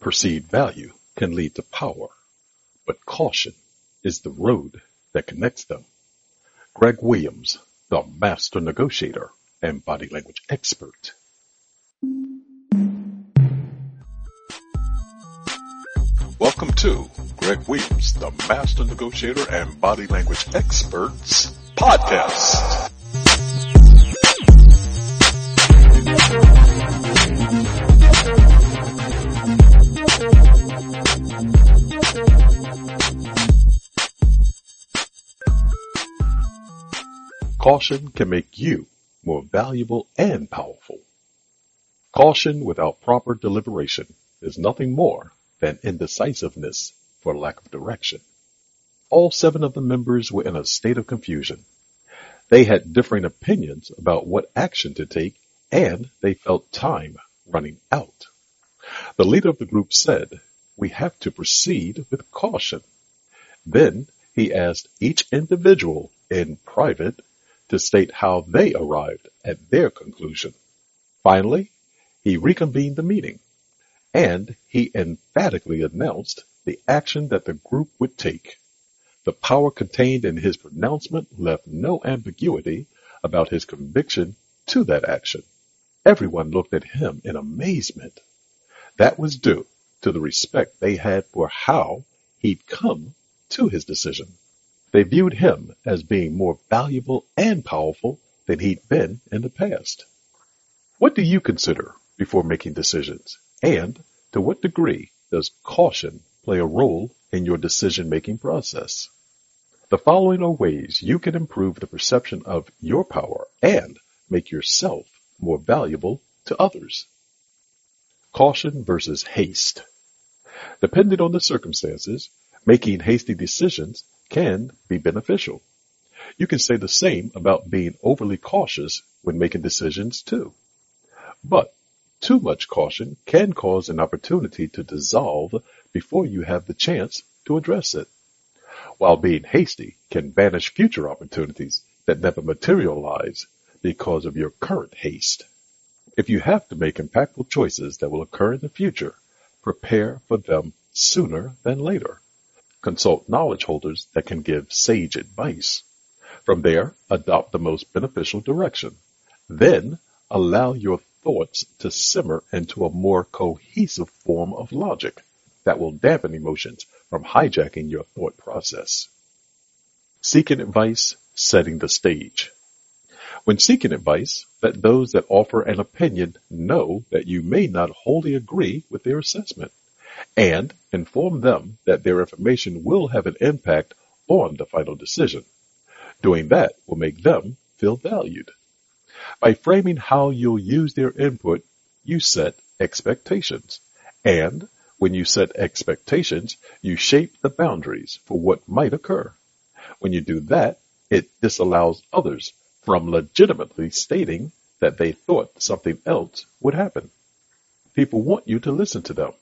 Perceived value can lead to power, but caution is the road that connects them. Greg Williams, the master negotiator and body language expert. Welcome to Greg Williams, the master negotiator and body language experts podcast. Caution can make you more valuable and powerful. Caution without proper deliberation is nothing more than indecisiveness for lack of direction. All seven of the members were in a state of confusion. They had differing opinions about what action to take and they felt time running out. The leader of the group said, we have to proceed with caution. Then he asked each individual in private to state how they arrived at their conclusion. Finally, he reconvened the meeting and he emphatically announced the action that the group would take. The power contained in his pronouncement left no ambiguity about his conviction to that action. Everyone looked at him in amazement. That was due to the respect they had for how he'd come to his decision. They viewed him as being more valuable and powerful than he'd been in the past. What do you consider before making decisions? And to what degree does caution play a role in your decision-making process? The following are ways you can improve the perception of your power and make yourself more valuable to others. Caution versus haste. Depending on the circumstances, making hasty decisions can be beneficial. You can say the same about being overly cautious when making decisions too. But too much caution can cause an opportunity to dissolve before you have the chance to address it. While being hasty can banish future opportunities that never materialize because of your current haste. If you have to make impactful choices that will occur in the future, prepare for them sooner than later. Consult knowledge holders that can give sage advice. From there, adopt the most beneficial direction. Then, allow your thoughts to simmer into a more cohesive form of logic that will dampen emotions from hijacking your thought process. Seeking advice, setting the stage. When seeking advice, let those that offer an opinion know that you may not wholly agree with their assessment and inform them that their information will have an impact on the final decision. Doing that will make them feel valued. By framing how you'll use their input, you set expectations. And when you set expectations, you shape the boundaries for what might occur. When you do that, it disallows others from legitimately stating that they thought something else would happen. People want you to listen to them.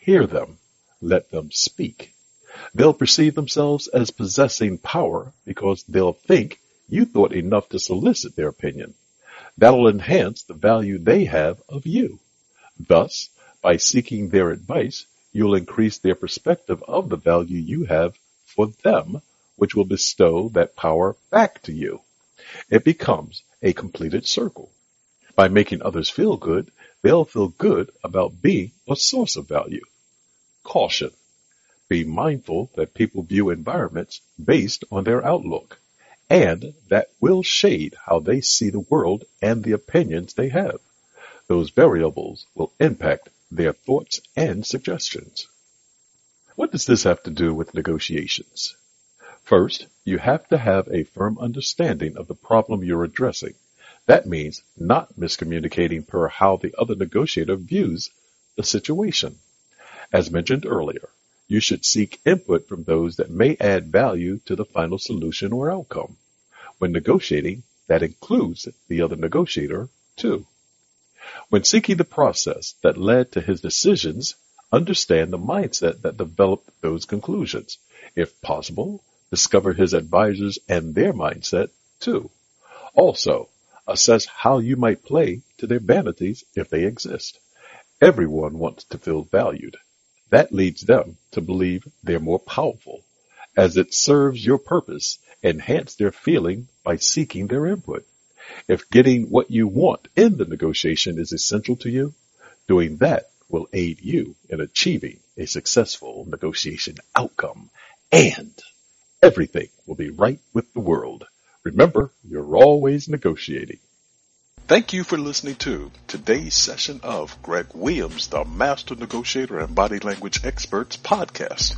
Hear them. Let them speak. They'll perceive themselves as possessing power because they'll think you thought enough to solicit their opinion. That'll enhance the value they have of you. Thus, by seeking their advice, you'll increase their perspective of the value you have for them, which will bestow that power back to you. It becomes a completed circle. By making others feel good, they'll feel good about being a source of value. Caution. Be mindful that people view environments based on their outlook and that will shade how they see the world and the opinions they have. Those variables will impact their thoughts and suggestions. What does this have to do with negotiations? First, you have to have a firm understanding of the problem you're addressing. That means not miscommunicating per how the other negotiator views the situation. As mentioned earlier, you should seek input from those that may add value to the final solution or outcome. When negotiating, that includes the other negotiator too. When seeking the process that led to his decisions, understand the mindset that developed those conclusions. If possible, discover his advisors and their mindset too. Also, assess how you might play to their vanities if they exist. Everyone wants to feel valued. That leads them to believe they're more powerful, as it serves your purpose, enhance their feeling by seeking their input. If getting what you want in the negotiation is essential to you, doing that will aid you in achieving a successful negotiation outcome and everything will be right with the world. Remember, you're always negotiating. Thank you for listening to today's session of Greg Williams, the Master Negotiator and Body Language Experts podcast.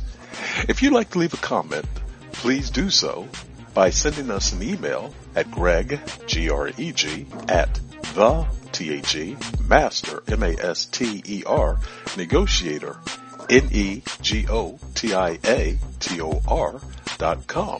If you'd like to leave a comment, please do so by sending us an email at greg, G-R-E-G, at the, T-H-E, master, M-A-S-T-E-R, negotiator, N-E-G-O-T-I-A-T-O-R dot com.